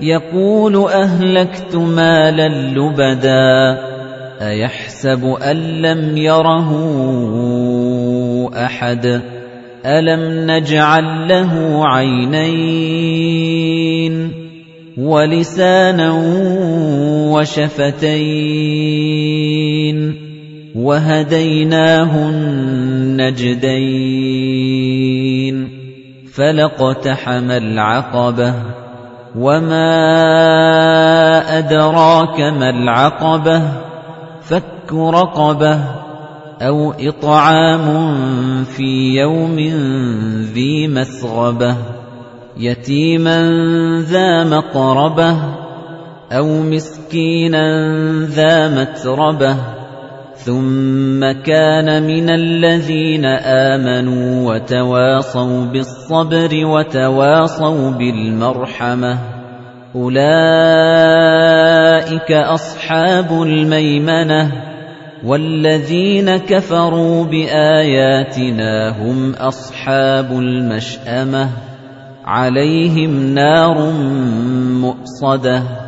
يقول أهلكت مالا لبدا أيحسب أن لم يره أحد ألم نجعل له عينين ولسانا وشفتين وهديناه النجدين فلقتحم العقبة وَمَا أَدْرَاكَ مَا الْعَقَبَةُ فَكُّ رَقَبَةٍ أَوْ إِطْعَامٌ فِي يَوْمٍ ذِي مَسْغَبَةٍ يَتِيمًا ذَا مَقْرَبَةٍ أَوْ مِسْكِينًا ذَا مَتْرَبَةٍ ثُمَّ كَانَ مِنَ الَّذِينَ آمَنُوا وَتَوَاصَوْا بِالصَّبْرِ وَتَوَاصَوْا بِالْمَرْحَمَةِ أُولَئِكَ أَصْحَابُ الْمَيْمَنَةِ وَالَّذِينَ كَفَرُوا بِآيَاتِنَا هُمْ أَصْحَابُ الْمَشْأَمَةِ عَلَيْهِمْ نَارٌ مُؤْصَدَةٌ